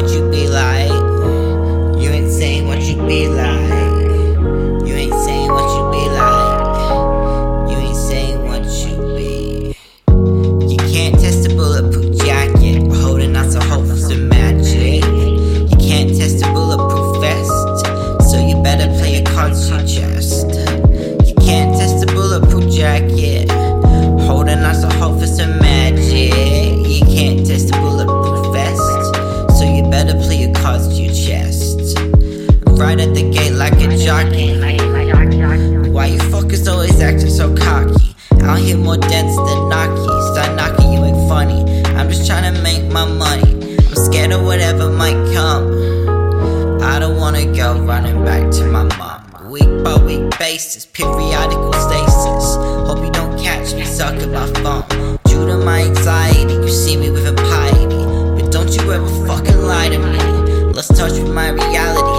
what you be like. You're insane. Right at the gate like a jockey. Why you fuckers always acting so cocky? Out here more dense than Naki. Start knocking, you ain't funny. I'm just trying to make my money. I'm scared of whatever might come. I don't wanna go running back to my mom. Week by week basis, periodical stasis. Hope you don't catch me sucking my phone. Due to my anxiety, you see me with a impiety. But don't you ever fucking lie to me. Let's touch with my reality.